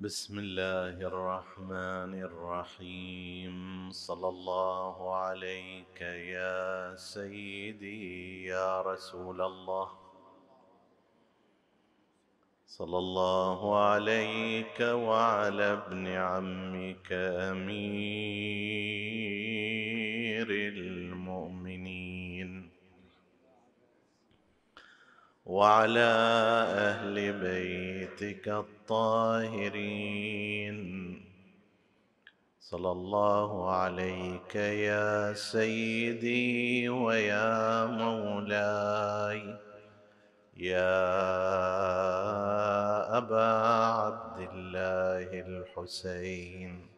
بسم الله الرحمن الرحيم. صلى الله عليك يا سيدي يا رسول الله. صلى الله عليك وعلى ابن عمك أمير المؤمنين. وعلى أهل بيتك الطاهرين. صلى الله عليك يا سيدي ويا مولاي. يا أبا عبد الله الحسين.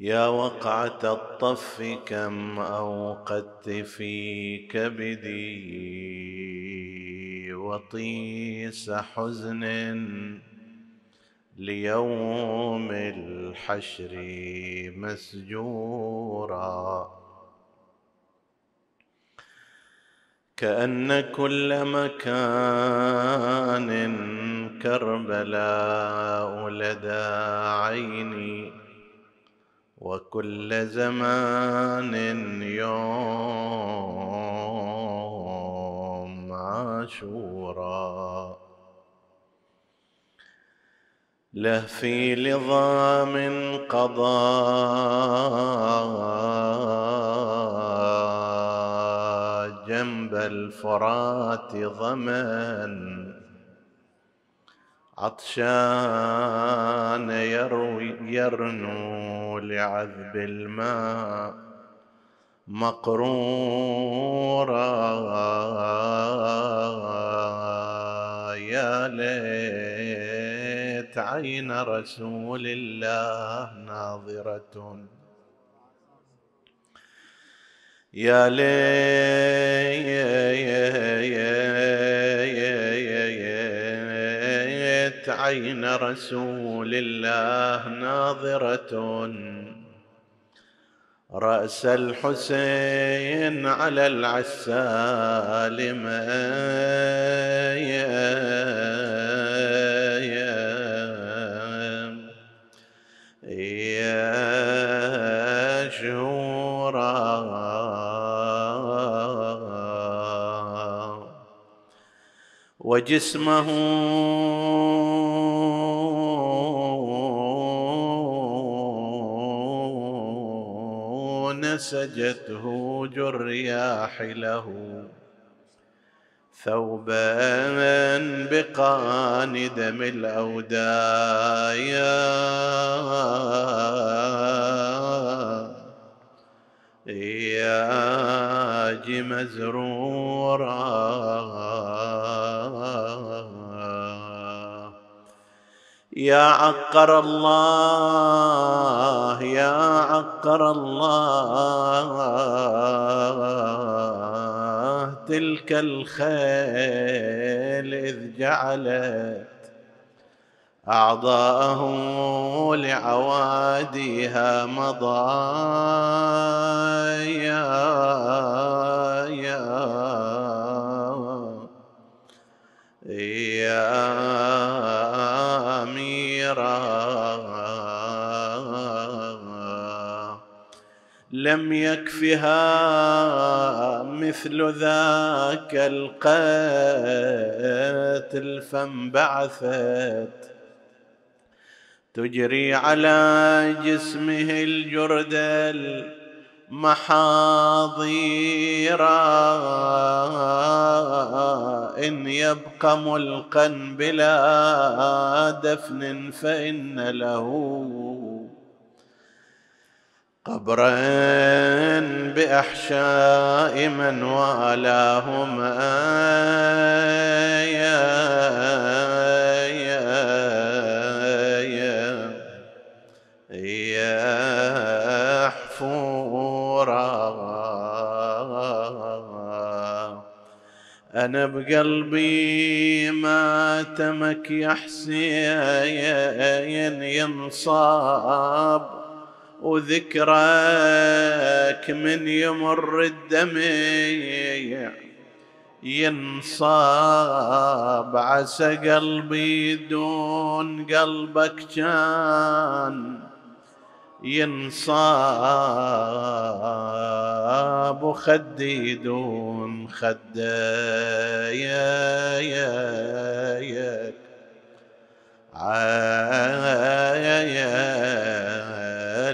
يا وقعة الطف كم أوقدت في كبدي وطيس حزن ليوم الحشر مسجورا. كأن كل مكان كربلاء لدى عيني وكل زمان يوم عاشورا. لهفي لظام قضى جنب الفرات ظمن عطشان يروي يرنو لعذب الماء مقرورا. يا ليت عين رسول الله ناظرة. يا ليت عين رسول الله ناظرة. رأس الحسين على العسال يا وجسمه نسجته جرياح له. ثوبا بقان دم الأودايا. يا مزرورا. يا عقر الله يا عقر الله تلك الخيل إذ جعلت أعضاءه لعواديها مضايا يا يا أميرا لم يكفها مثل ذاك القتل فانبعثت. تجري على جسمه الجرد المحاضيرا إن يبق ملقا بلا دفن فإن له قبرين بأحشاء من والاهما يا يا يا يا حفورا أنا بقلبي ما تمك يا حسين ينصاب. وذكرك من يمر الدمع ينصاب عسى قلبي دون قلبك كان ينصاب وخدي دون خداياك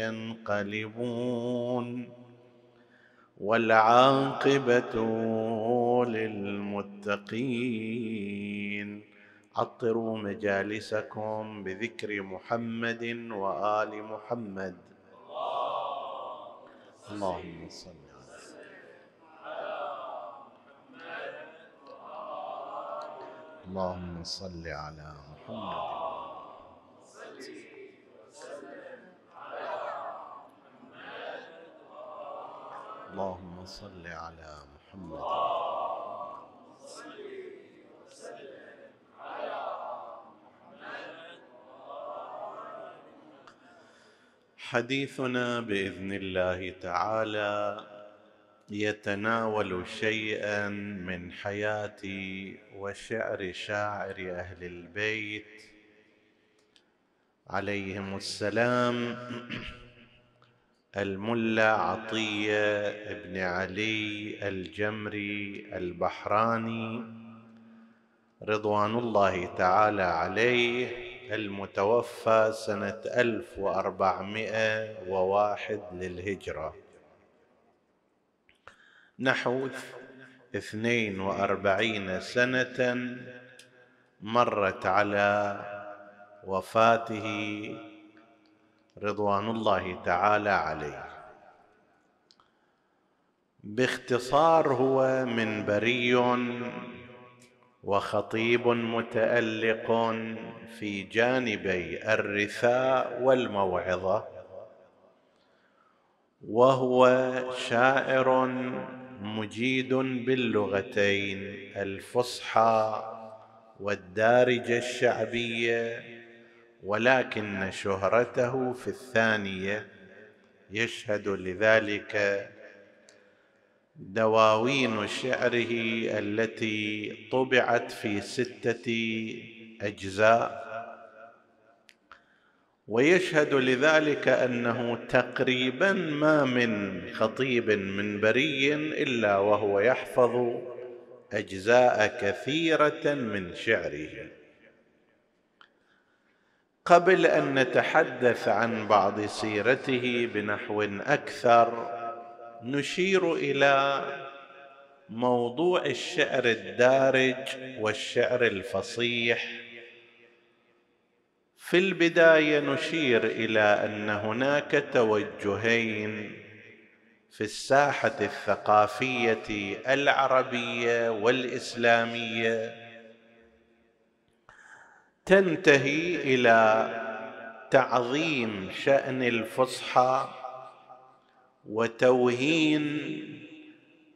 ينقلبون والعاقبة للمتقين. عطروا مجالسكم بذكر محمد وآل محمد. اللهم صل اللهم صل على محمد. اللهم صل على محمد. حديثنا بإذن الله تعالى يتناول شيئا من حياة وشعر شاعر أهل البيت. عليهم السلام. الملا عطية بن علي الجمري البحراني. رضوان الله تعالى عليه المتوفى وأربعمائة وواحد للهجرة. نحو اثنين وأربعين سنة مرت على وفاته رضوان الله تعالى عليه. باختصار هو منبري وخطيب متألق في جانبي الرثاء والموعظة وهو شاعر مجيد باللغتين الفصحى والدارجه الشعبية ولكن شهرته في الثانية يشهد لذلك دواوين شعره التي طبعت في ستة أجزاء. ويشهد لذلك أنه تقريبا ما من خطيب منبري إلا وهو يحفظ أجزاء كثيرة من شعره. قبل أن نتحدث عن بعض سيرته بنحو أكثر نشير إلى موضوع الشعر الدارج والشعر الفصيح. في البداية نشير إلى أن هناك توجهين في الساحة الثقافية العربية والإسلامية تنتهي إلى تعظيم شأن الفصحى وتوهين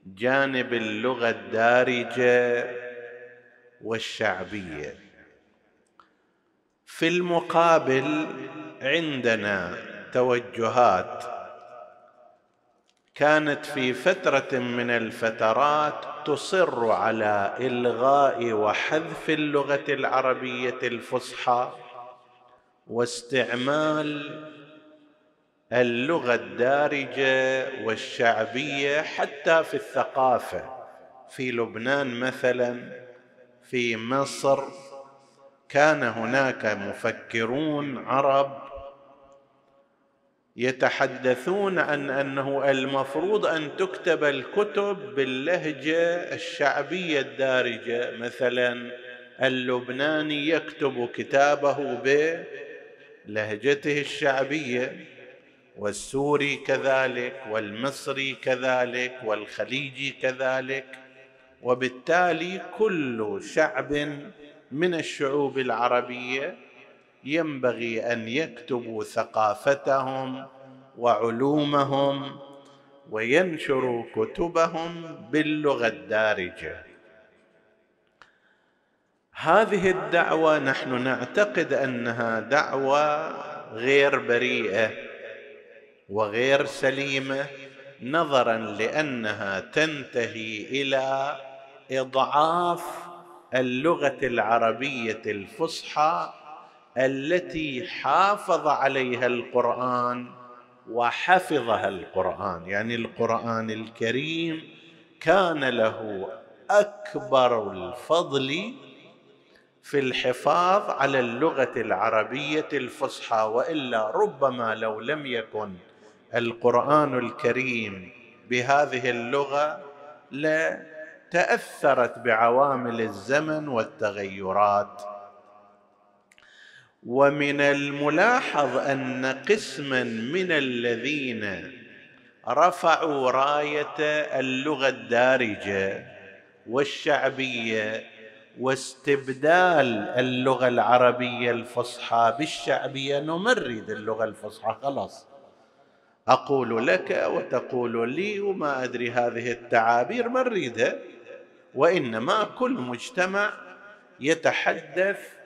جانب اللغة الدارجة والشعبية. في المقابل عندنا توجهات كانت في فترة من الفترات تصر على إلغاء وحذف اللغة العربية الفصحى واستعمال اللغة الدارجة والشعبية حتى في الثقافة. في لبنان مثلا في مصر كان هناك مفكرون عرب يتحدثون عن أنه المفروض أن تكتب الكتب باللهجة الشعبية الدارجة مثلا اللبناني يكتب كتابه بلهجته الشعبية والسوري كذلك والمصري كذلك والخليجي كذلك وبالتالي كل شعب من الشعوب العربية ينبغي أن يكتبوا ثقافتهم وعلومهم وينشروا كتبهم باللغة الدارجة. هذه الدعوة نحن نعتقد أنها دعوة غير بريئة وغير سليمة نظرا لأنها تنتهي إلى إضعاف اللغة العربية الفصحى التي حافظ عليها القرآن وحفظها القرآن. يعني القرآن الكريم كان له أكبر الفضل في الحفاظ على اللغة العربية الفصحى وإلا ربما لو لم يكن القرآن الكريم بهذه اللغة لتاثرت بعوامل الزمن والتغيرات. ومن الملاحظ أن قسما من الذين رفعوا راية اللغة الدارجة والشعبية واستبدال اللغة العربية الفصحى بالشعبية نريد اللغة الفصحى خلاص. أقول لك وتقول لي وما أدري هذه التعابير ما نريدها وإنما كل مجتمع يتحدث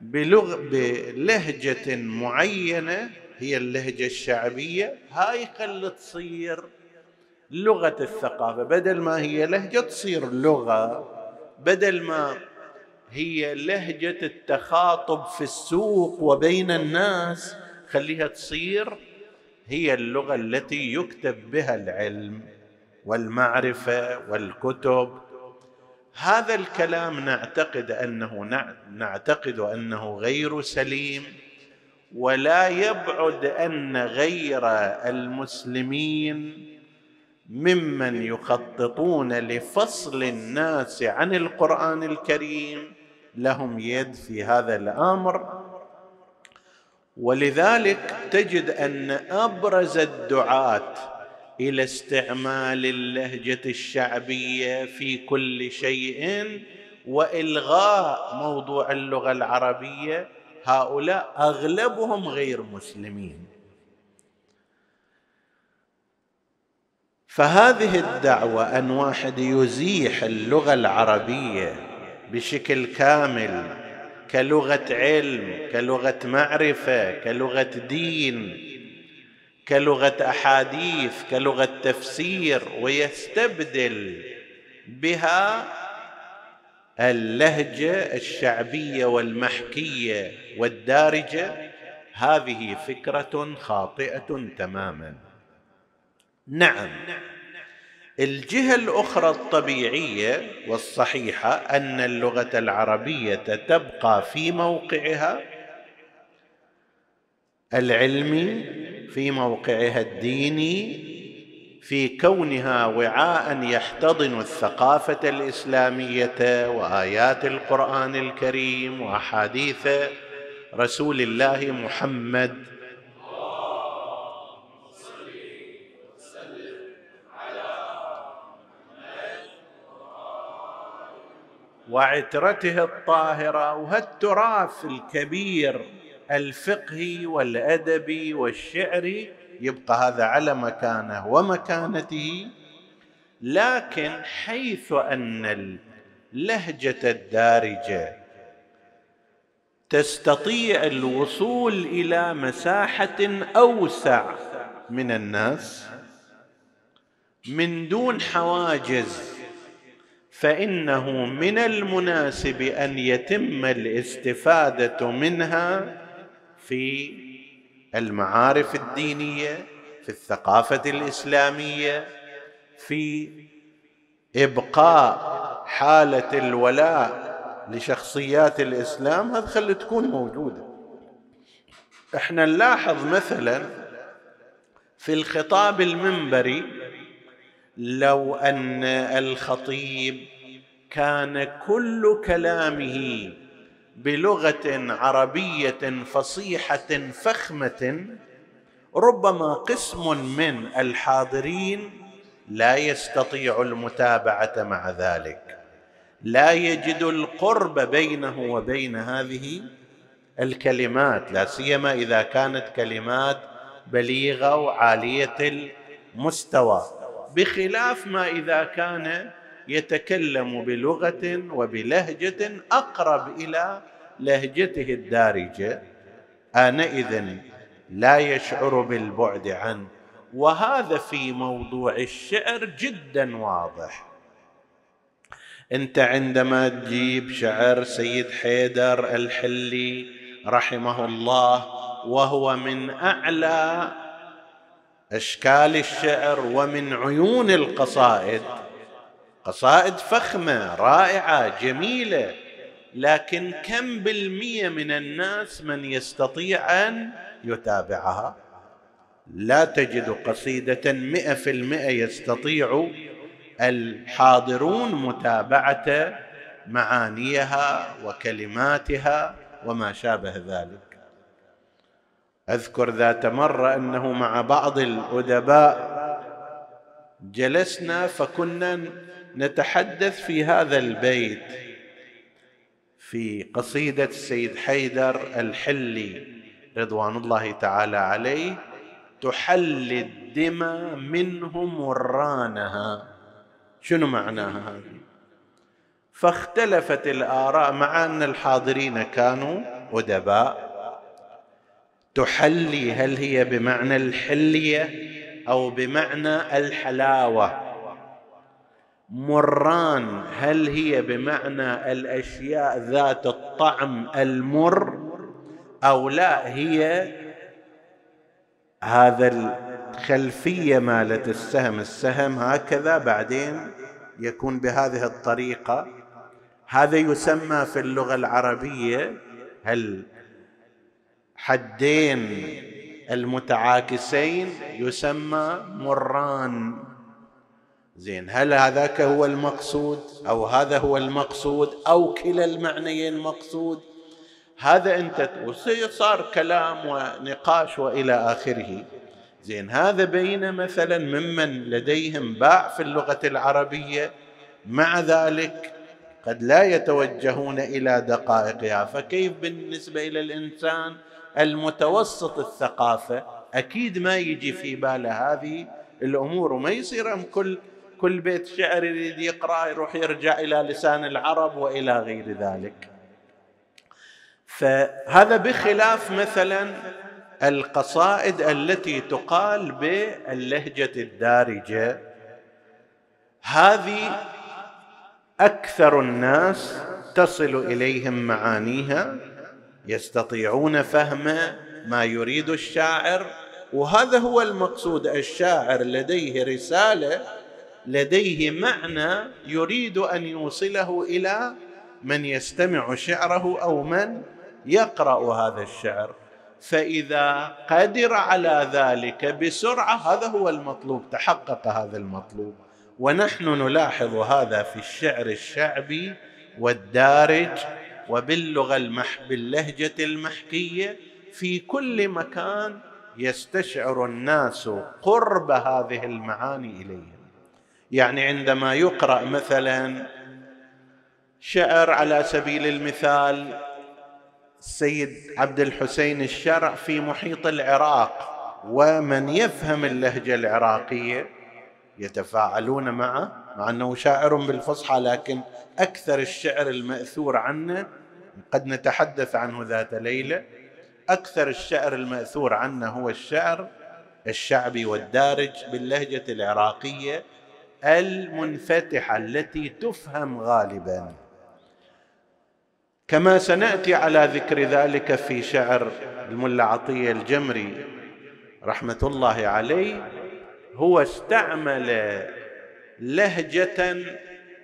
بلغ بلهجة معينة هي اللهجة الشعبية. هاي خل تصير لغة الثقافة. بدل ما هي لهجة تصير لغة بدل ما هي لهجة التخاطب في السوق وبين الناس خليها تصير هي اللغة التي يكتب بها العلم والمعرفة والكتب. هذا الكلام نعتقد أنه نعتقد أنه غير سليم ولا يبعد أن غير المسلمين ممن يخططون لفصل الناس عن القرآن الكريم لهم يد في هذا الأمر. ولذلك تجد أن أبرز الدعاة إلى استعمال اللهجة الشعبية في كل شيء وإلغاء موضوع اللغة العربية. هؤلاء أغلبهم غير مسلمين. فهذه الدعوة أن واحد يزيح اللغة العربية بشكل كامل كلغة علم كلغة معرفة كلغة دين كلغة أحاديث كلغة تفسير ويستبدل بها اللهجة الشعبية والمحكية والدارجة. هذه فكرة خاطئة تماما. نعم. الجهة الأخرى الطبيعية والصحيحة أن اللغة العربية تبقى في موقعها العلمي في موقعها الديني في كونها وعاء يحتضن الثقافة الإسلامية وآيات القرآن الكريم وأحاديث رسول الله محمد. وعترته الطاهرة وهالتراث الكبير الفقهي والادبي والشعري يبقى هذا على مكانه ومكانته. لكن حيث أن اللهجة الدارجة تستطيع الوصول إلى مساحة أوسع من الناس من دون حواجز فإنه من المناسب أن يتم الاستفادة منها في المعارف الدينية في الثقافة الإسلامية في إبقاء حالة الولاء لشخصيات الإسلام. هذا خلي تكون موجودة. إحنا نلاحظ مثلا في الخطاب المنبري لو أن الخطيب كان كل كلامه بلغة عربية فصيحة فخمة ربما قسم من الحاضرين لا يستطيع المتابعة مع ذلك. لا يجد القرب بينه وبين هذه الكلمات لا سيما إذا كانت كلمات بليغة وعالية المستوى بخلاف ما إذا كان يتكلم بلغة وبلهجة أقرب إلى لهجته الدارجة. آنئذ لا يشعر بالبعد عنه وهذا في موضوع الشعر جدا واضح. أنت عندما تجيب شعر سيد حيدر الحلي رحمه الله وهو من أعلى أشكال الشعر ومن عيون القصائد قصائد فخمة رائعة جميلة لكن كم بالمية من الناس من يستطيع أن يتابعها؟ لا تجد قصيدة مئة في المئة يستطيع الحاضرون متابعة معانيها وكلماتها وما شابه ذلك. أذكر ذات مرة أنه مع بعض الأدباء جلسنا فكنا نتحدث في هذا البيت في قصيدة السيد حيدر الحلي رضوان الله تعالى عليه تحلي الدمى منهم ورانها. شنو معناها هذه؟ فاختلفت الآراء مع أن الحاضرين كانوا أدباء. تحلي هل هي بمعنى الحلية أو بمعنى الحلاوة؟ مران. هل هي بمعنى الأشياء ذات الطعم المر؟ أو لا هي هذا الخلفية مالت السهم. السهم هكذا بعدين يكون بهذه الطريقة. هذا يسمى في اللغة العربية هل حدين المتعاكسين يسمى مران. زين هل هذاك هو المقصود؟ أو هذا هو المقصود؟ أو كلا المعنيين مقصود؟ هذا أنت صار كلام ونقاش وإلى آخره. زين هذا بين مثلا ممن لديهم باع في اللغة العربية مع ذلك قد لا يتوجهون إلى دقائقها. فكيف بالنسبة إلى الإنسان المتوسط الثقافة؟ أكيد ما يجي في باله هذه الأمور وما يصير كل كل بيت شعر يريد يقرأ يروح يرجع إلى لسان العرب وإلى غير ذلك. فهذا بخلاف مثلا القصائد التي تقال باللهجة الدارجة. هذه أكثر الناس تصل إليهم معانيها يستطيعون فهم ما يريد الشاعر وهذا هو المقصود. الشاعر لديه رسالة لديه معنى يريد أن يوصله إلى من يستمع شعره أو من يقرأ هذا الشعر. فإذا قدر على ذلك بسرعة هذا هو المطلوب تحقق هذا المطلوب. ونحن نلاحظ هذا في الشعر الشعبي والدارج وباللغة المح باللهجة المحكية. في كل مكان يستشعر الناس قرب هذه المعاني اليهم يعني عندما يقرأ مثلا شعر على سبيل المثال السيد عبد الحسين الشرع في محيط العراق ومن يفهم اللهجة العراقية يتفاعلون معه مع أنه شاعر بالفصحى لكن أكثر الشعر المأثور عنه قد نتحدث عنه ذات ليلة أكثر الشعر المأثور عنه هو الشعر الشعبي والدارج باللهجة العراقية المنفتحة التي تفهم غالبا. كما سنأتي على ذكر ذلك في شعر الملا عطية الجمري رحمة الله عليه هو استعمل لهجة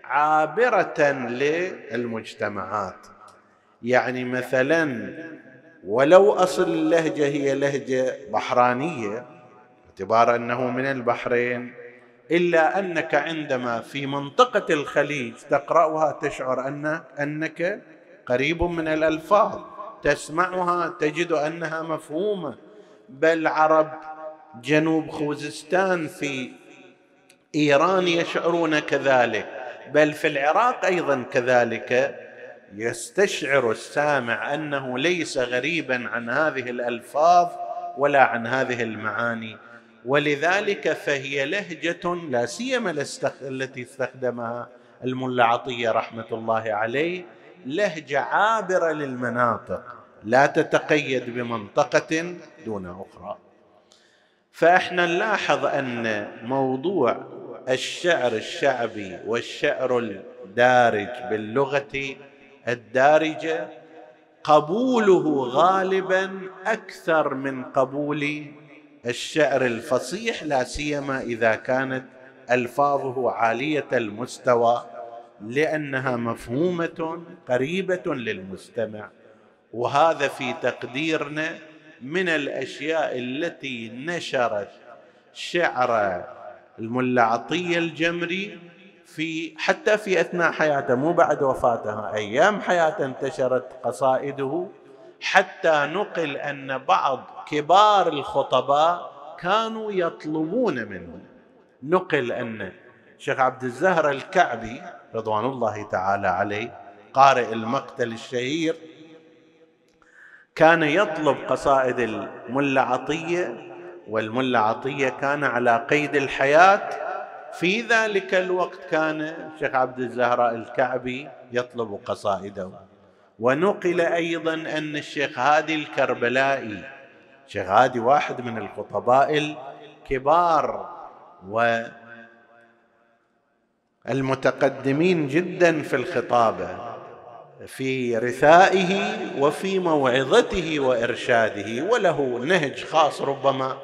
عابرة للمجتمعات. يعني مثلا ولو أصل اللهجة هي لهجة بحرانية باعتبار أنه من البحرين إلا أنك عندما في منطقة الخليج تقرأها تشعر انك أنك قريب من الألفاظ تسمعها تجد أنها مفهومة. بل عرب جنوب خوزستان في إيران يشعرون كذلك بل في العراق أيضا كذلك. يستشعر السامع أنه ليس غريبا عن هذه الألفاظ ولا عن هذه المعاني. ولذلك فهي لهجة لا سيما التي استخدمها الملا عطية رحمة الله عليه لهجة عابرة للمناطق لا تتقيد بمنطقة دون أخرى. فإحنا نلاحظ أن موضوع الشعر الشعبي والشعر الدارج باللغة الدارجة قبوله غالبا أكثر من قبول الشعر الفصيح لا سيما إذا كانت ألفاظه عالية المستوى لأنها مفهومة قريبة للمستمع. وهذا في تقديرنا من الأشياء التي نشرت شعر الملا عطيه الجمري في حتى في أثناء حياته مو بعد وفاته أيام حياته انتشرت قصائده حتى نقل أن بعض كبار الخطباء كانوا يطلبون منه نقل أن شيخ عبد الزهر الكعبي رضوان الله تعالى عليه قارئ المقتل الشهير كان يطلب قصائد الملا عطية والملا عطية كان على قيد الحياة. في ذلك الوقت كان الشيخ عبد الزهراء الكعبي يطلب قصائده. ونقل أيضا أن الشيخ هادي الكربلائي هادي واحد من الخطباء الكبار والمتقدمين جدا في الخطابه في رثائه وفي موعظته وإرشاده وله نهج خاص ربما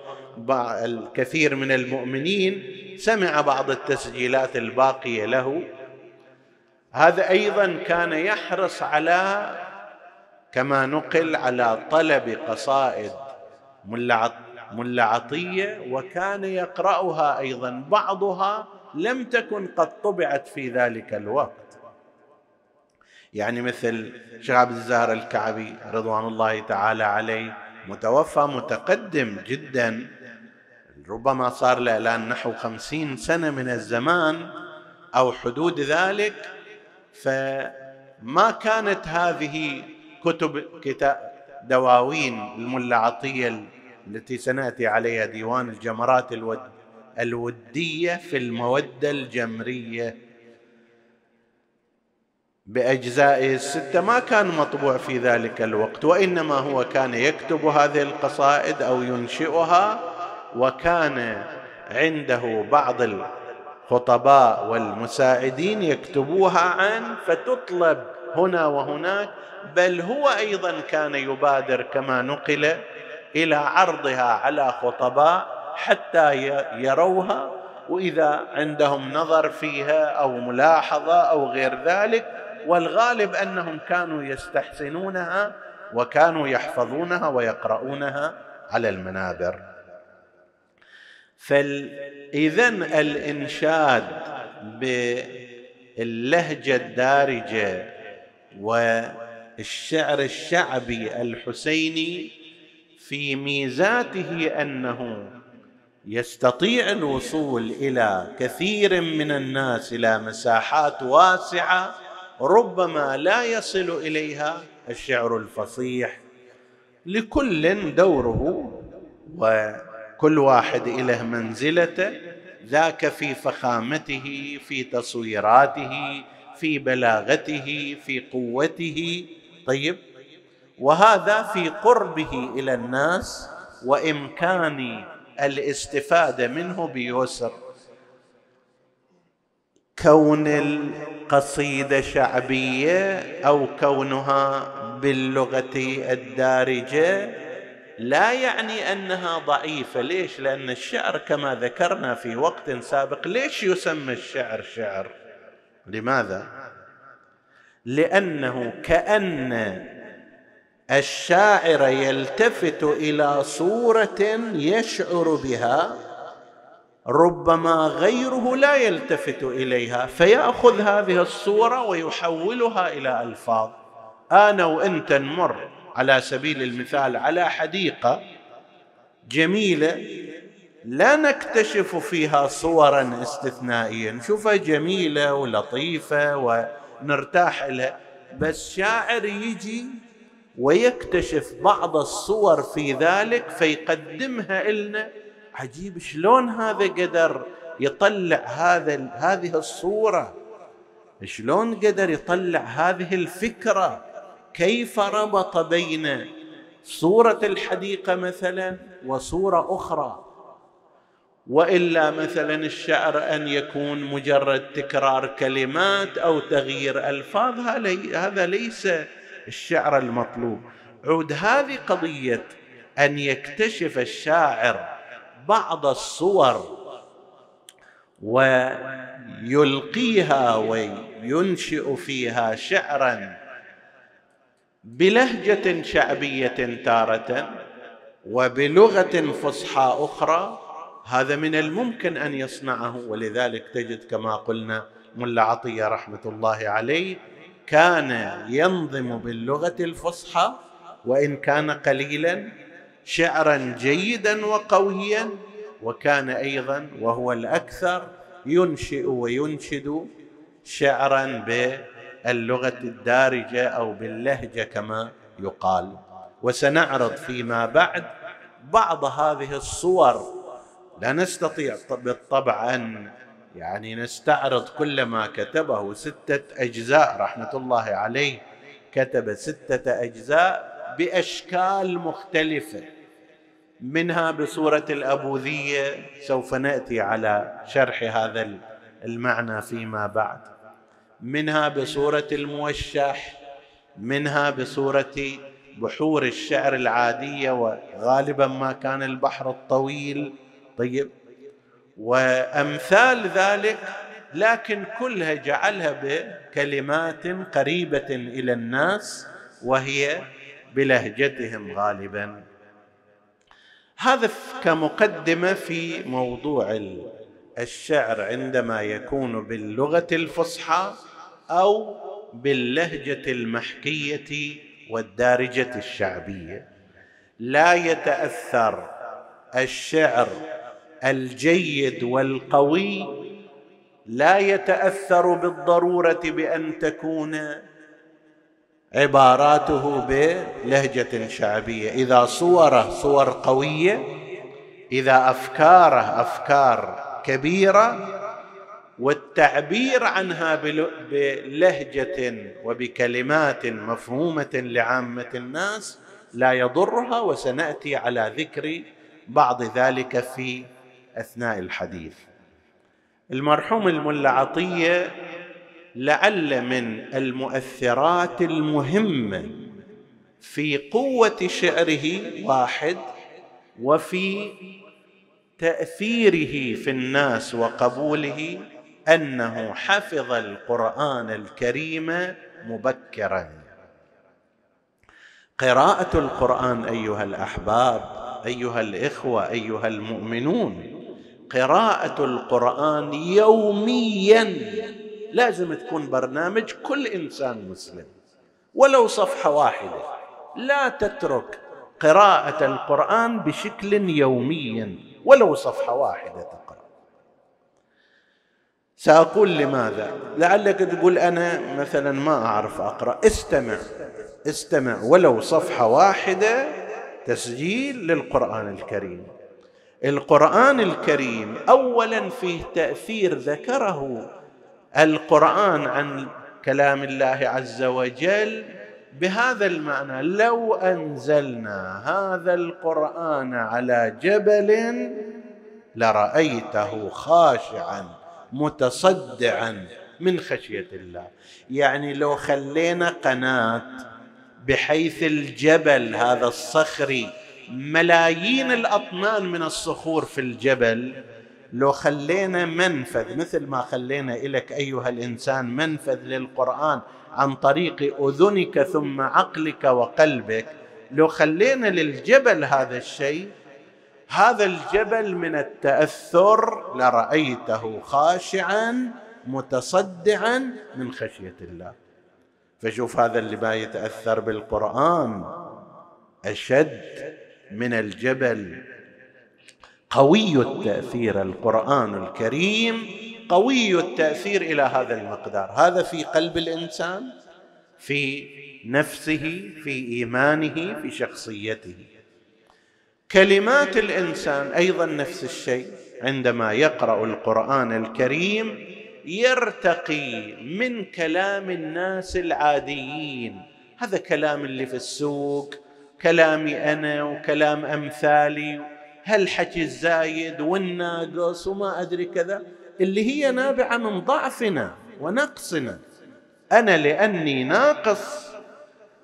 الكثير من المؤمنين سمع بعض التسجيلات الباقية له. هذا أيضا كان يحرص على كما نقل على طلب قصائد ملا عطيه وكان يقرأها أيضا. بعضها لم تكن قد طبعت في ذلك الوقت. يعني مثل شيخ عبد الزهر الكعبي رضوان الله تعالى عليه متوفى متقدم جدا. ربما صار له الآن نحو خمسين سنة من الزمان أو حدود ذلك فما كانت هذه كتب كتاب دواوين الملا عطية التي سنأتي عليها ديوان الجمرات الودية في المودة الجمرية. باجزائه الستة ما كان مطبوع في ذلك الوقت وإنما هو كان يكتب هذه القصائد أو ينشئها وكان عنده بعض الخطباء والمساعدين يكتبوها عن فتطلب هنا وهناك بل هو أيضا كان يبادر كما نقل إلى عرضها على خطباء حتى يروها وإذا عندهم نظر فيها أو ملاحظة أو غير ذلك والغالب أنهم كانوا يستحسنونها وكانوا يحفظونها ويقرؤونها على المنابر. فاذا الإنشاد باللهجة الدارجة والشعر الشعبي الحسيني في ميزاته أنه يستطيع الوصول إلى كثير من الناس إلى مساحات واسعة ربما لا يصل إليها الشعر الفصيح. لكل دوره وكل واحد له منزلته ذاك في فخامته في تصويراته في بلاغته في قوته. طيب وهذا في قربه إلى الناس وإمكان الاستفادة منه بيسر. كون القصيدة شعبية أو كونها باللغة الدارجة لا يعني أنها ضعيفة. ليش؟ لأن الشعر كما ذكرنا في وقت سابق ليش يسمى الشعر شعر؟ لماذا؟ لأنه كأن الشاعر يلتفت إلى صورة يشعر بها ربما غيره لا يلتفت إليها فيأخذ هذه الصورة ويحولها إلى ألفاظ. آنا وإنت نمر على سبيل المثال على حديقة جميلة لا نكتشف فيها صورا استثنائيه نشوفها جميلة ولطيفة ونرتاح لها. بس شاعر يجي ويكتشف بعض الصور في ذلك فيقدمها لنا عجيب شلون هذا قدر يطلع هذا هذه الصورة؟ شلون قدر يطلع هذه الفكرة؟ كيف ربط بين صورة الحديقة مثلا وصورة أخرى؟ وإلا مثلا الشعر أن يكون مجرد تكرار كلمات أو تغيير ألفاظ هذا ليس الشعر المطلوب. عود هذه قضية أن يكتشف الشاعر بعض الصور ويلقيها وينشئ فيها شعرا بلهجة شعبية تارة وبلغة فصحى أخرى. هذا من الممكن أن يصنعه ولذلك تجد كما قلنا ملا عطية رحمة الله عليه كان ينظم باللغة الفصحى وإن كان قليلا شعرا جيدا وقويا وكان أيضا وهو الأكثر ينشئ وينشد شعرا باللغة الدارجة أو باللهجة كما يقال. وسنعرض فيما بعد بعض هذه الصور. لا نستطيع بالطبع أن يعني نستعرض كل ما كتبه ستة أجزاء رحمة الله عليه كتب ستة أجزاء بأشكال مختلفة. منها بصورة الأبوذية سوف نأتي على شرح هذا المعنى فيما بعد. منها بصورة الموشح منها بصورة بحور الشعر العادية وغالبا ما كان البحر الطويل. طيب وأمثال ذلك لكن كلها جعلها بكلمات قريبة إلى الناس وهي بلهجتهم غالبا. هذا كمقدمة في موضوع الشعر عندما يكون باللغة الفصحى أو باللهجة المحكية والدارجة الشعبية. لا يتأثر الشعر الجيد والقوي لا يتأثر بالضرورة بأن تكون عباراته بلهجة شعبية. إذا صوره صور قوية إذا أفكاره أفكار كبيرة والتعبير عنها بلهجة وبكلمات مفهومة لعامة الناس لا يضرها وسنأتي على ذكر بعض ذلك في أثناء الحديث. المرحوم الملا عطيه لعل من المؤثرات المهمه في قوة شعره واحد وفي تأثيره في الناس وقبوله أنه حفظ القرآن الكريم مبكرا. قراءة القرآن أيها الأحباب أيها الإخوة أيها المؤمنون قراءة القرآن يوميا. لازم تكون برنامج كل إنسان مسلم ولو صفحة واحدة. لا تترك قراءة القرآن بشكل يومي ولو صفحة واحدة تقرا سأقول لماذا؟ لعلك تقول أنا مثلا ما أعرف أقرأ. استمع استمع. ولو صفحة واحدة تسجيل للقرآن الكريم. القرآن الكريم اولا فيه تأثير ذكره القرآن عن كلام الله عز وجل بهذا المعنى لو أنزلنا هذا القرآن على جبل لرأيته خاشعا متصدعا من خشية الله. يعني لو خلينا قناة بحيث الجبل هذا الصخري ملايين الأطنان من الصخور في الجبل. لو خلينا منفذ مثل ما خلينا لك أيها الإنسان منفذ للقرآن عن طريق أذنك ثم عقلك وقلبك. لو خلينا للجبل هذا الشيء هذا الجبل من التأثر لرأيته خاشعا متصدعا من خشية الله. فشوف هذا اللي ما يتأثر بالقرآن. أشد. من الجبل. قوي التأثير القرآن الكريم قوي التأثير إلى هذا المقدار. هذا في قلب الإنسان في نفسه في إيمانه في شخصيته. كلمات الإنسان أيضا نفس الشيء عندما يقرأ القرآن الكريم يرتقي من كلام الناس العاديين. هذا كلام اللي في السوق كلامي أنا وكلام أمثالي هالحكي الزايد والناقص وما أدري كذا اللي هي نابعة من ضعفنا ونقصنا. أنا لأني ناقص.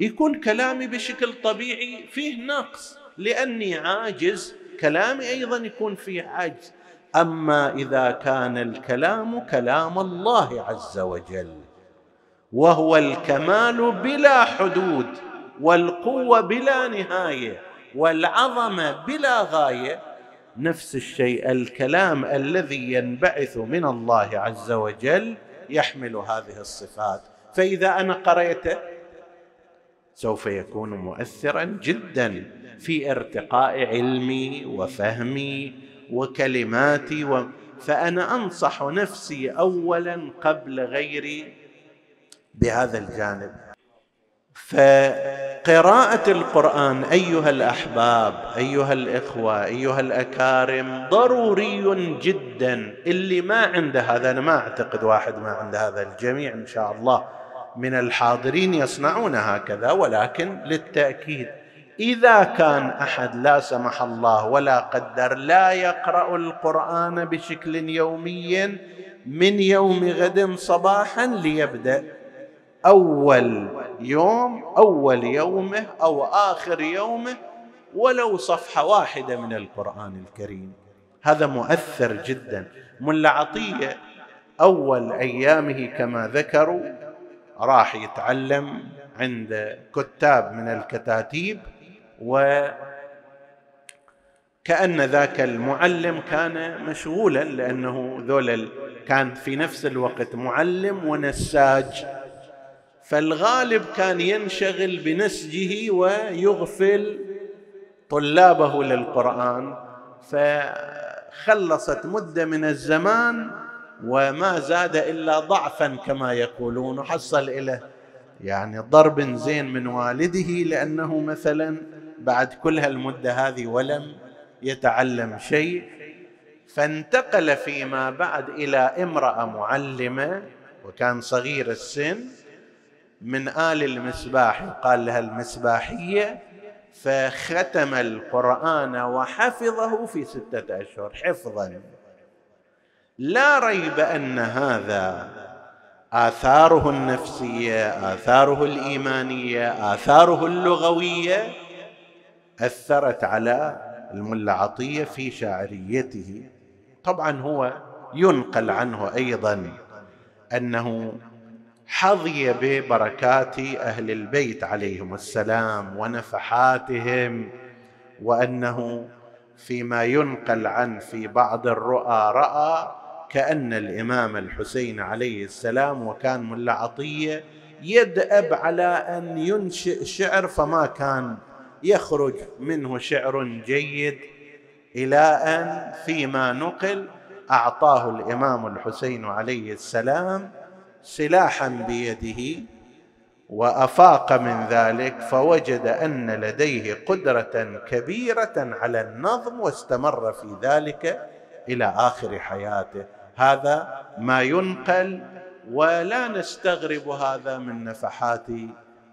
يكون كلامي بشكل طبيعي فيه نقص لأني عاجز. كلامي أيضا يكون فيه عجز. أما إذا كان الكلام كلام الله عز وجل وهو الكمال بلا حدود. والقوة بلا نهاية والعظمة بلا غاية نفس الشيء الكلام الذي ينبعث من الله عز وجل يحمل هذه الصفات. فإذا أنا قريته سوف يكون مؤثرا جدا في ارتقاء علمي وفهمي وكلماتي و... فأنا أنصح نفسي اولا قبل غيري بهذا الجانب. فقراءة القرآن أيها الأحباب أيها الإخوة أيها الأكارم ضروري جدا. اللي ما عنده هذا أنا ما أعتقد واحد ما عنده هذا الجميع إن شاء الله من الحاضرين يصنعون هكذا ولكن للتأكيد إذا كان أحد لا سمح الله ولا قدر لا يقرأ القرآن بشكل يومي من يوم غد صباحا ليبدأ أول يوم أول يومه أو آخر يومه ولو صفحة واحدة من القرآن الكريم. هذا مؤثر جدا. ملا عطية أول أيامه كما ذكروا راح يتعلم عند كتاب من الكتاتيب وكأن ذاك المعلم كان مشغولا لأنه ذول كان في نفس الوقت معلم ونساج. فالغالب كان ينشغل بنسجه ويغفل طلابه للقرآن فخلصت مدة من الزمان وما زاد إلا ضعفا كما يقولون وحصل إلى يعني ضرب زين من والده لأنه مثلا بعد كل هالمدة هذه ولم يتعلم شيء فانتقل فيما بعد إلى امرأة معلمة وكان صغير السن من آل المسباح يقال لها المسباحية فختم القرآن وحفظه في ستة أشهر حفظا. لا ريب أن هذا آثاره النفسية آثاره الإيمانية آثاره اللغوية أثرت على الملا عطية في شاعريته. طبعا هو ينقل عنه أيضا أنه حظي ببركات أهل البيت عليهم السلام ونفحاتهم وأنه فيما ينقل عن في بعض الرؤى رأى كأن الإمام الحسين عليه السلام وكان ملا عطية يدأب على أن ينشئ شعر فما كان يخرج منه شعر جيد إلى أن فيما نقل أعطاه الإمام الحسين عليه السلام سلاحا بيده وأفاق من ذلك فوجد أن لديه قدرة كبيرة على النظم واستمر في ذلك إلى آخر حياته. هذا ما ينقل ولا نستغرب هذا من نفحات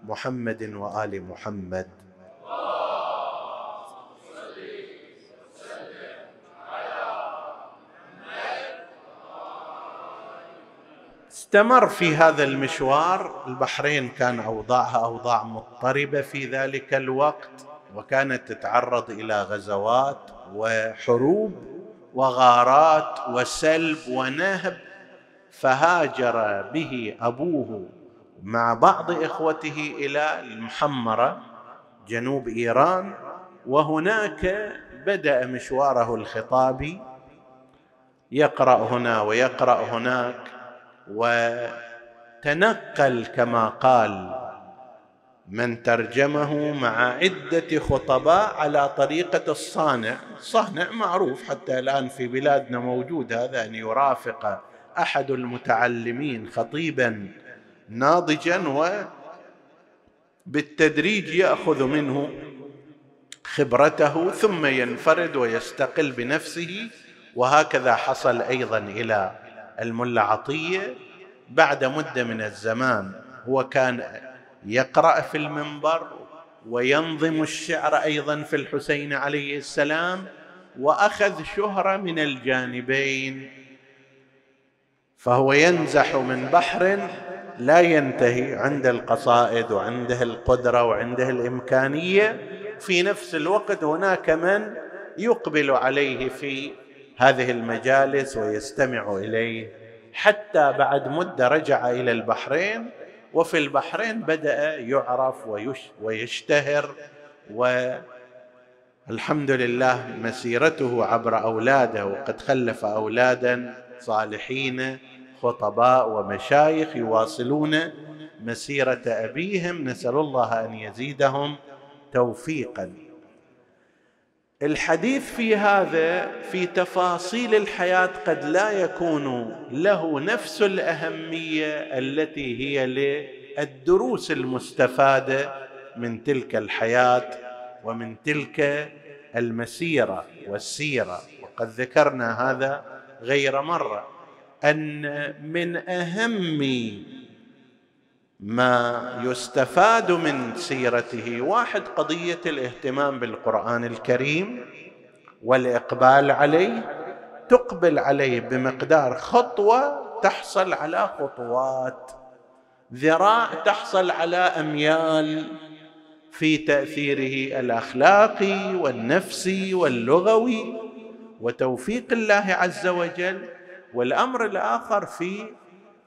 محمد وآل محمد. استمر في هذا المشوار البحرين كان أوضاعها أوضاع مضطربة في ذلك الوقت وكانت تتعرض إلى غزوات وحروب وغارات وسلب ونهب فهاجر به أبوه مع بعض إخوته إلى المحمرة جنوب إيران وهناك بدأ مشواره الخطابي يقرأ هنا ويقرأ هناك. وتنقل كما قال من ترجمه مع عدة خطباء على طريقة الصانع. صانع معروف حتى الآن في بلادنا موجود هذا ان يرافق أحد المتعلمين خطيبا ناضجا وبالتدريج يأخذ منه خبرته ثم ينفرد ويستقل بنفسه وهكذا حصل أيضا إلى الملا عطيه بعد مدة من الزمان. هو كان يقرأ في المنبر وينظم الشعر أيضا في الحسين عليه السلام وأخذ شهرة من الجانبين. فهو ينزح من بحر لا ينتهي عند القصائد وعنده القدرة وعنده الإمكانية. في نفس الوقت هناك من يقبل عليه في هذه المجالس ويستمع إليه. حتى بعد مدة رجع إلى البحرين وفي البحرين بدأ يعرف ويشتهر والحمد لله مسيرته عبر أولاده وقد خلف أولادا صالحين خطباء ومشايخ يواصلون مسيرة أبيهم. نسأل الله أن يزيدهم توفيقا. الحديث في هذا في تفاصيل الحياة قد لا يكون له نفس الأهمية التي هي للدروس المستفادة من تلك الحياة ومن تلك المسيرة والسيرة. وقد ذكرنا هذا غير مرة أن من أهم ما يستفاد من سيرته واحد قضية الاهتمام بالقرآن الكريم والإقبال عليه تقبل عليه بمقدار خطوة تحصل على خطوات. ذراع تحصل على أميال في تأثيره الأخلاقي والنفسي واللغوي. وتوفيق الله عز وجل. والأمر الآخر في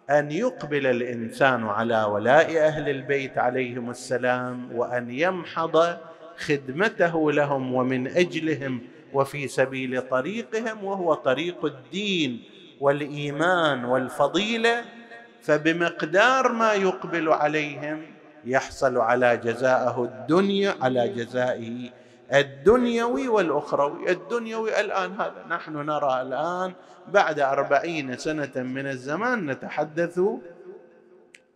أن يقبل الإنسان على ولاء أهل البيت عليهم السلام وأن يمحض خدمته لهم ومن أجلهم وفي سبيل طريقهم وهو طريق الدين والإيمان والفضيلة فبمقدار ما يقبل عليهم يحصل على جزاءه الدنيا على جزائه الدنيوي والأخروي. الدنيوي الآن هذا. نحن نرى الآن بعد أربعين سنة من الزمان نتحدث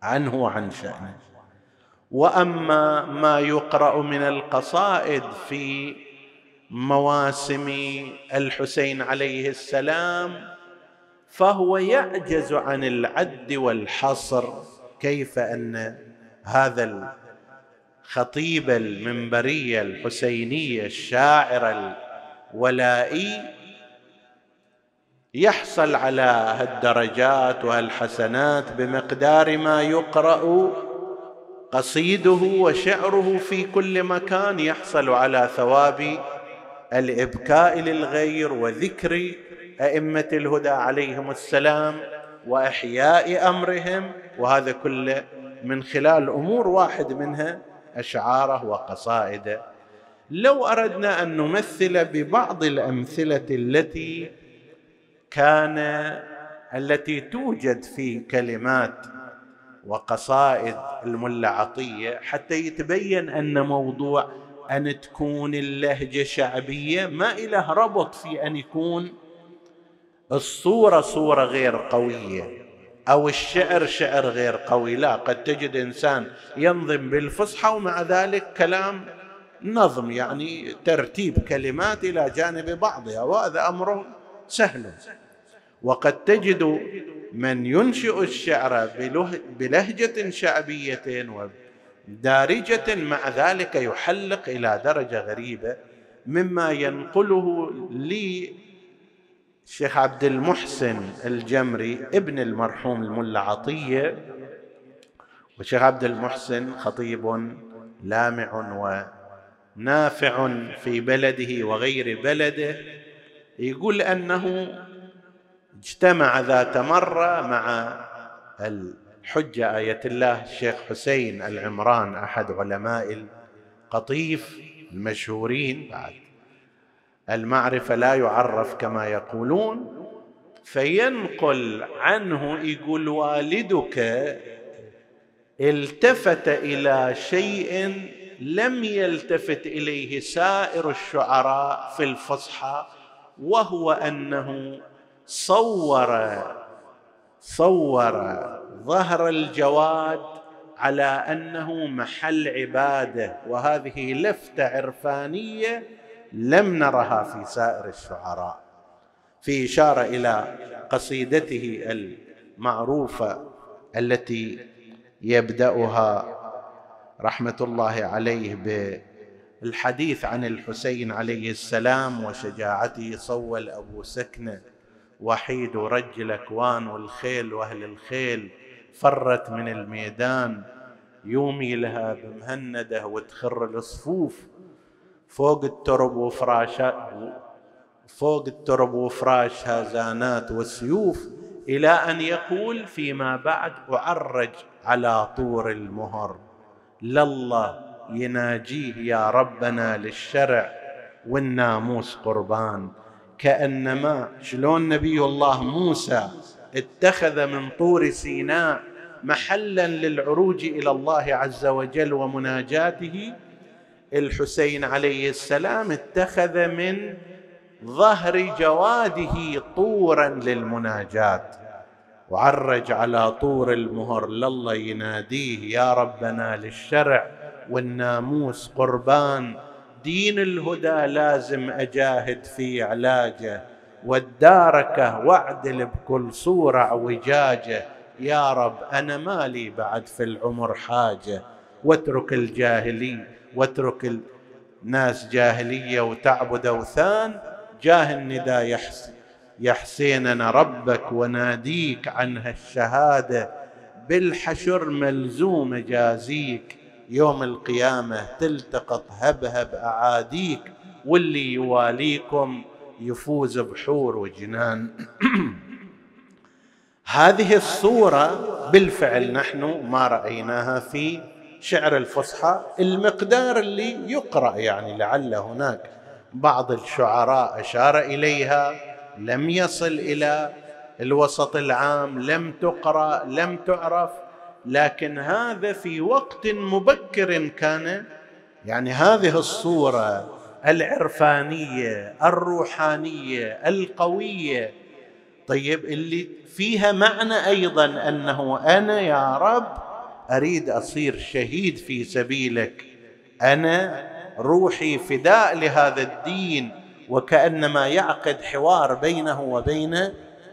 عنه وعن شأنه. وأما ما يقرأ من القصائد في مواسم الحسين عليه السلام فهو يعجز عن العد والحصر كيف أن هذا الخطيب المنبريه الحسينيه الشاعر الولائي يحصل على هالدرجات وهالحسنات بمقدار ما يقرأ قصيده وشعره في كل مكان يحصل على ثواب الإبكاء للغير وذكر أئمة الهدى عليهم السلام وإحياء أمرهم وهذا كله من خلال أمور واحد منها أشعاره وقصائده. لو أردنا أن نمثل ببعض الأمثلة التي كان التي توجد في كلمات وقصائد الملا عطيه حتى يتبين أن موضوع أن تكون اللهجة شعبية ما إله ربط في أن يكون الصورة صورة غير قوية. أو الشعر شعر غير قوي. لا قد تجد إنسان ينظم بالفصحى ومع ذلك كلام نظم يعني ترتيب كلمات إلى جانب بعضها وهذا أمر سهل. وقد تجد من ينشئ الشعر بلهجة شعبية ودارجة مع ذلك يحلق إلى درجة غريبة مما ينقله لي الشيخ عبد المحسن الجمري ابن المرحوم الملا عطية. والشيخ عبد المحسن خطيب لامع ونافع في بلده وغير بلده. يقول أنه اجتمع ذات مرة مع الحجة آية الله الشيخ حسين العمران أحد علماء قطيف المشهورين. بعد المعرفة لا يعرف كما يقولون فينقل عنه يقول والدك التفت إلى شيء لم يلتفت إليه سائر الشعراء في الفصحى وهو أنه صور صور ظهر الجواد على أنه محل عبادة وهذه لفتة عرفانية لم نرها في سائر الشعراء في إشارة إلى قصيدته المعروفة التي يبدأها رحمة الله عليه بالحديث عن الحسين عليه السلام وشجاعته صول أبو سكنه وحيد ورج الأكوان والخيل وأهل الخيل فرت من الميدان يومي لها بمهندة وتخر الصفوف فوق الترب وفراشات فوق الترب وفراش هازانات وسيوف إلى أن يقول فيما بعد أعرج على طور المهر. لله يناجيه يا ربنا للشرع والناموس قربان. كأنما شلون نبي الله موسى اتخذ من طور سيناء محلا للعروج إلى الله عز وجل ومناجاته الحسين عليه السلام اتخذ من ظهر جواده طورا للمناجات. وعرج على طور المهر لله يناديه يا ربنا للشرع والناموس قربان دين الهدى لازم أجاهد في علاجه والداركه واعدل بكل صورة أعوجاجه يا رب أنا مالي بعد في العمر حاجة. واترك الجاهلي واترك الناس جاهلية وتعبد أوثان. جاه النداء يا حسين أنا ربك وناديك عن هالشهادة. بالحشر ملزوم جازيك. يوم القيامة تلتقط هبهب أعاديك. واللي يواليكم يفوز بحور وجنان. هذه الصورة بالفعل نحن ما رأيناها في شعر الفصحى المقدار اللي يقرأ يعني لعل هناك بعض الشعراء أشار إليها لم يصل إلى الوسط العام لم تقرأ لم تعرف لكن هذا في وقت مبكر كان يعني هذه الصورة العرفانية الروحانية القوية. طيب اللي فيها معنى أيضا أنه أنا يا رب أريد أصير شهيد في سبيلك. أنا روحي فداء لهذا الدين وكأنما يعقد حوار بينه وبين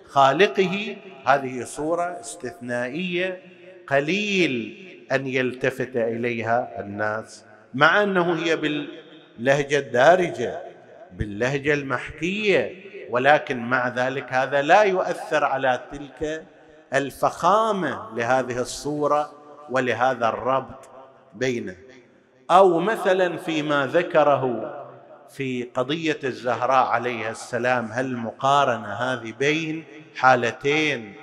خالقه. هذه صورة استثنائية قليل أن يلتفت إليها الناس مع أنه هي باللهجة الدارجة باللهجة المحكية. ولكن مع ذلك هذا لا يؤثر على تلك الفخامة لهذه الصورة. ولهذا الربط بينه أو مثلا فيما ذكره في قضية الزهراء عليها السلام هالمقارنه هذه بين حالتين؟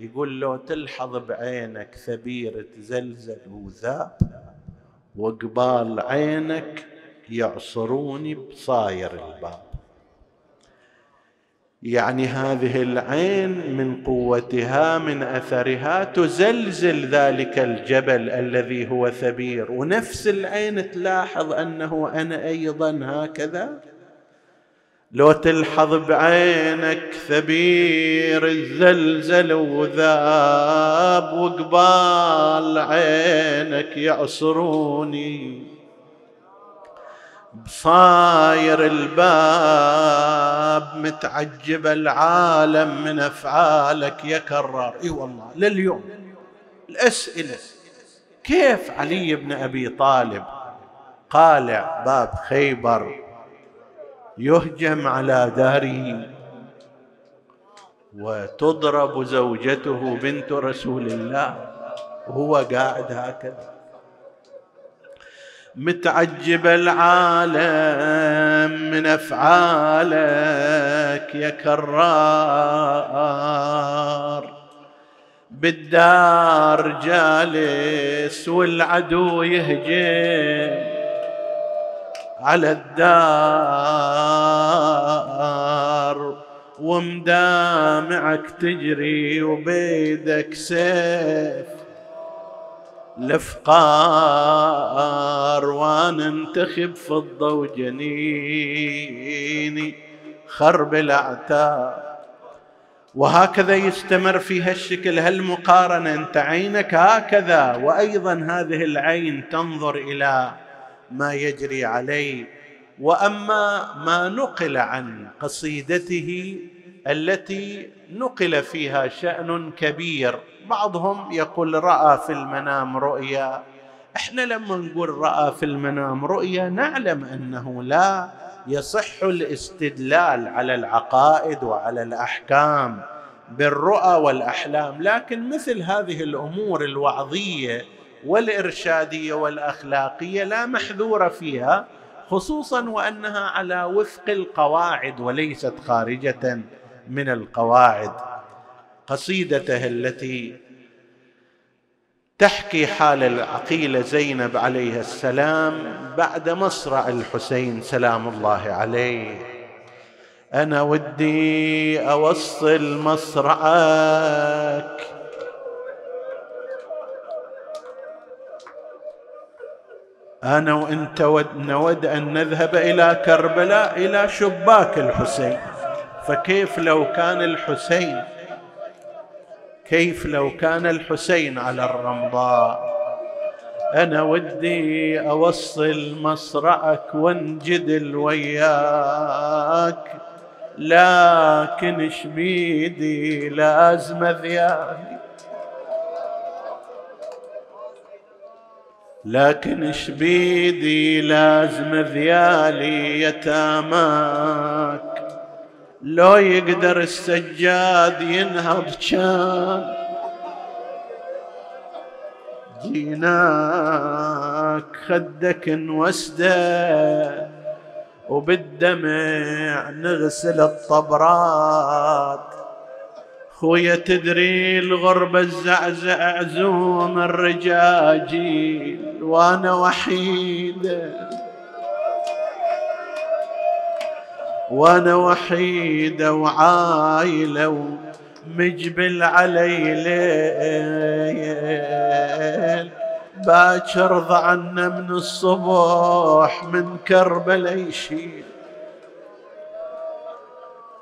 يقول له تلحظ بعينك ثبير تزلزل وذاب وقبال عينك يعصروني بصاير الباب. يعني هذه العين من قوتها من أثرها تزلزل ذلك الجبل الذي هو ثبير. ونفس العين تلاحظ أنه أنا أيضا هكذا؟ لو تلحظ بعينك ثبير الزلزل وذاب وقبال عينك يعصروني. بصاير الباب متعجب العالم من أفعالك يا كرار. إي والله لليوم. الأسئلة كيف علي بن أبي طالب قالع باب خيبر يهجم على داره وتضرب زوجته بنت رسول الله وهو قاعد هكذا؟ متعجب العالم من أفعالك يا كرار. بالدار جالس والعدو يهجم على الدار ومدامعك تجري وبيدك سيف. الأفقار وأنا انتخب فضه وجنيني خرب الأعتاب. وهكذا يستمر في هالشكل هالمقارنة. أنت عينك هكذا وأيضا هذه العين تنظر إلى ما يجري عليه. وأما ما نقل عن قصيدته التي نقل فيها شأن كبير. بعضهم يقول رأى في المنام رؤيا. إحنا لما نقول رأى في المنام رؤيا نعلم أنه لا يصح الاستدلال على العقائد وعلى الأحكام بالرؤى والأحلام. لكن مثل هذه الأمور الوعظية والإرشادية والأخلاقية لا محذور فيها خصوصا وأنها على وفق القواعد وليست خارجة. من القواعد قصيدته التي تحكي حال العقيلة زينب عليه السلام بعد مصرع الحسين سلام الله عليه. أنا ودي أوصل مصرعك. أنا وإنت نود أن نذهب إلى كربلاء إلى شباك الحسين. فكيف لو كان الحسين كيف لو كان الحسين على الرمضاء؟ أنا ودي أوصل مصرعك وانجدل وياك لكن شبيدي لازم ذيالي لكن شبيدي لازم ذيالي يتاماك لو يقدر السجاد ينهض كان. جيناك خدك نوسده وبالدمع نغسل الطبرات. خويا تدري الغربة الزعزع عزوم الرجاجيل وأنا وحيده وأنا وحيدة وعايلة ومجبل علي ليل باكر ضعنا من الصبح من كربلاء يشيل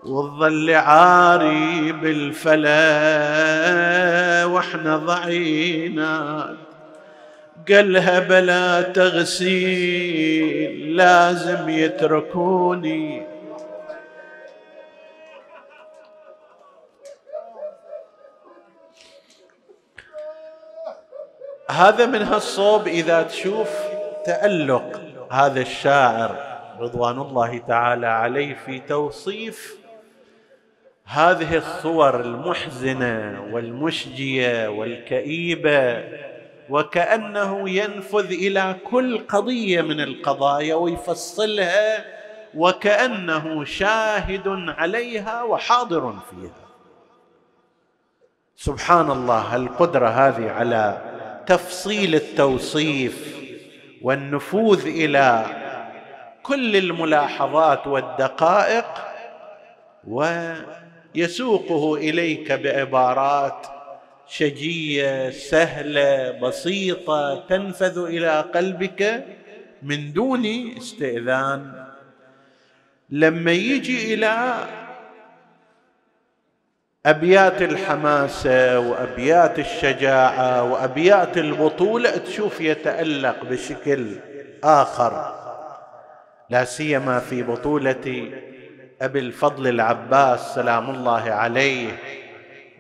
والظل عاري بالفلا وإحنا ضعينا. قالها بلا تغسيل لازم يتركوني. هذا من هالصوب إذا تشوف تألق هذا الشاعر رضوان الله تعالى عليه في توصيف هذه الصور المحزنة والمشجية والكئيبة وكأنه ينفذ إلى كل قضية من القضايا ويفصلها وكأنه شاهد عليها وحاضر فيها. سبحان الله القدرة هذه على تفصيل التوصيف والنفوذ إلى كل الملاحظات والدقائق ويسوقه إليك بعبارات شجية سهلة بسيطة تنفذ إلى قلبك من دون استئذان. لما يجي إلى أبيات الحماسة وأبيات الشجاعة وأبيات البطولة تشوف يتألق بشكل آخر. لا سيما في بطولة أبي الفضل العباس سلام الله عليه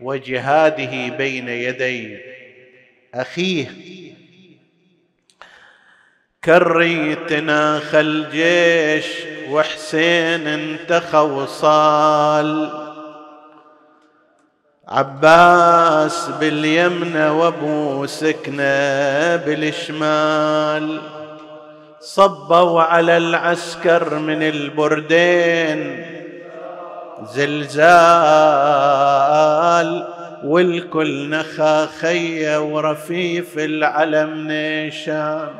وجهاده بين يدي أخيه. كريتنا خل جيش وحسين انتخى وصال. عباس باليمن وابو سكنه بالشمال. صبوا على العسكر من البردين زلزال والكل نخا خية ورفيف العلم نيشان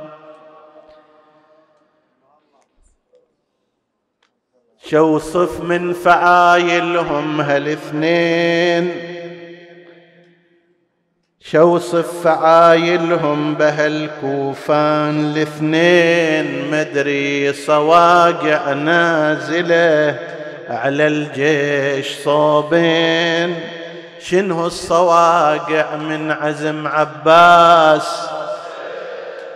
شوصف من فعايلهم هالاثنين؟ شوصف فعايلهم بهالكوفان الاثنين مدري صواقع نازلة على الجيش صوبين. شنو الصواقع من عزم عباس؟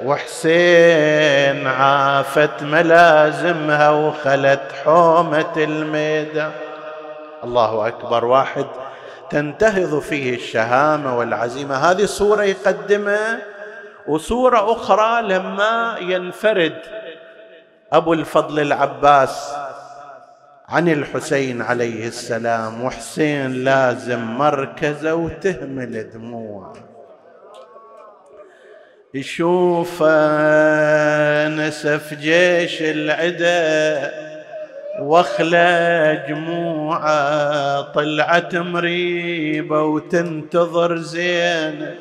وحسين عافت ملازمها وخلت حومة الميدان. الله أكبر. واحد تنتهض فيه الشهامة والعزيمة. هذه صورة يقدمها وصورة أخرى لما ينفرد أبو الفضل العباس عن الحسين عليه السلام وحسين لازم مركزه وتهمل دموعه يشوف نسف جيش العدا واخلى جموعه طلعت مريبة وتنتظر زين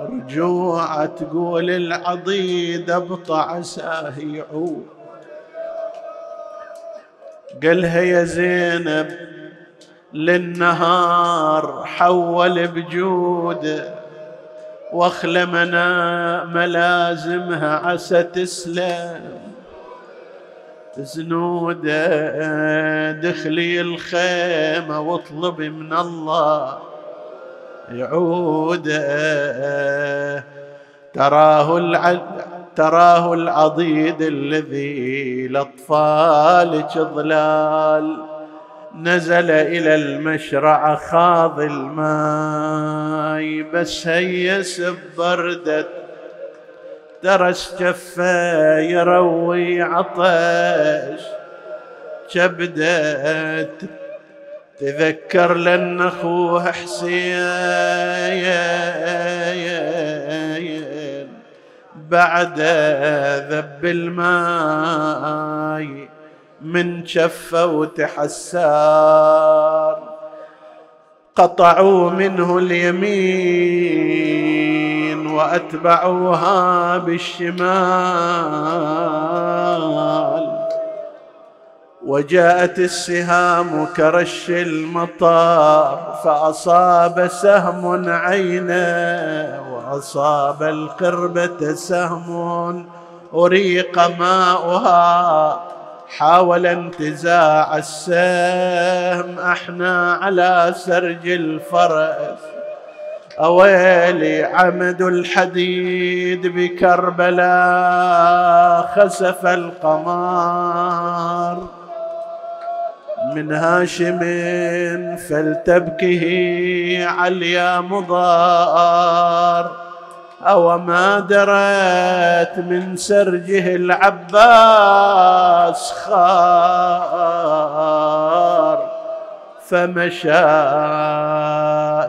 رجوعه تقول العضيد أبطع عساه يعود. قالها يا زينب للنهار حول بجوده واخلى ملازمها عسى تسلم. زنودة دخلي الخيمة واطلبي من الله. يعود تراه العد تراه العضيد الذي لأطفالك ظلال نزل إلى المشرع خاض الماي بس هيس ببردة درس جفه يروي عطش. كبدت تذكر لأن أخوه حسين. بعد ذب الماي من شفه وتحسار قطعوا منه اليمين. وأتبعوها بالشمال. وجاءت السهام كرش المطار فأصاب سهم عينه وأصاب القربة سهم أريق ماؤها. حاول انتزاع السهم إحنا على سرج الفرس. أويلي عمد الحديد بكربلاء خسف القمر. من هاشم فلتبكه عليا مضار. أو ما درت من سرجه العباس خار. فمشى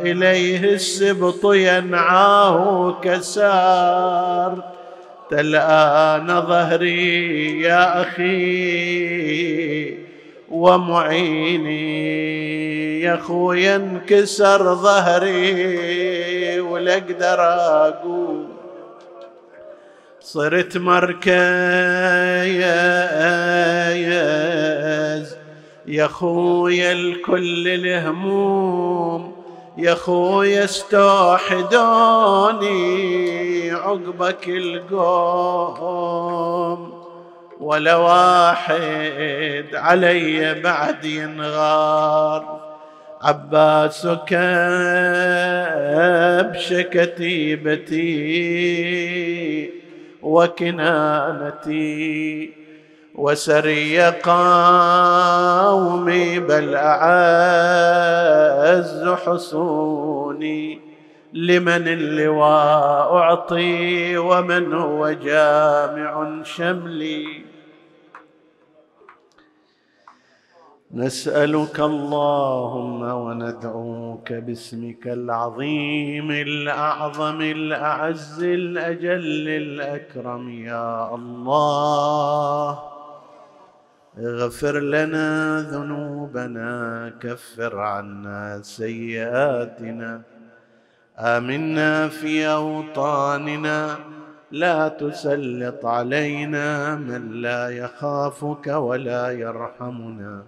إليه السبط ينعاه كسار. تلآن ظهري يا أخي ومعيني يا خويا انكسر ظهري ولا أقدر أقول صرت مركز يا خويا الكل الهموم يا خويا استوحدوني عقبك القوم. ولا واحد علي بعد ينغار. عباسك ابش كتيبتي وكنانتي وسري قومي بل أعز حصوني لمن اللواء أعطي ومن هو جامع شملي. نسألك اللهم وندعوك باسمك العظيم الأعظم الأعز الأجل الأكرم يا الله. اغفر لنا ذنوبنا كفر عنا سيئاتنا. آمنا في أوطاننا لا تسلط علينا من لا يخافك ولا يرحمنا.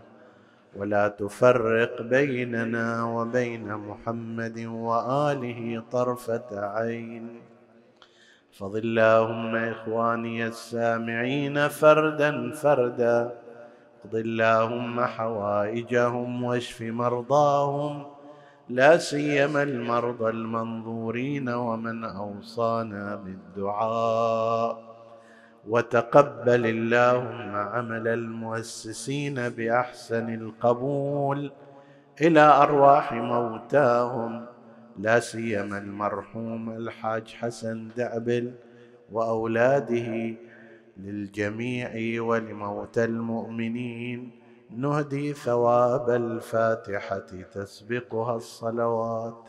ولا تفرق بيننا وبين محمد وآله طرفة عين. احفظ اللهم إخواني السامعين فردا فردا. اقض اللهم حوائجهم واشف مرضاهم. لا سيما المرضى المنظورين ومن أوصانا بالدعاء. وتقبل اللهم عمل المؤسسين بأحسن القبول إلى أرواح موتاهم. لا سيما المرحوم الحاج حسن دعبل وأولاده للجميع ولموتى المؤمنين. نهدي ثواب الفاتحة تسبقها الصلوات.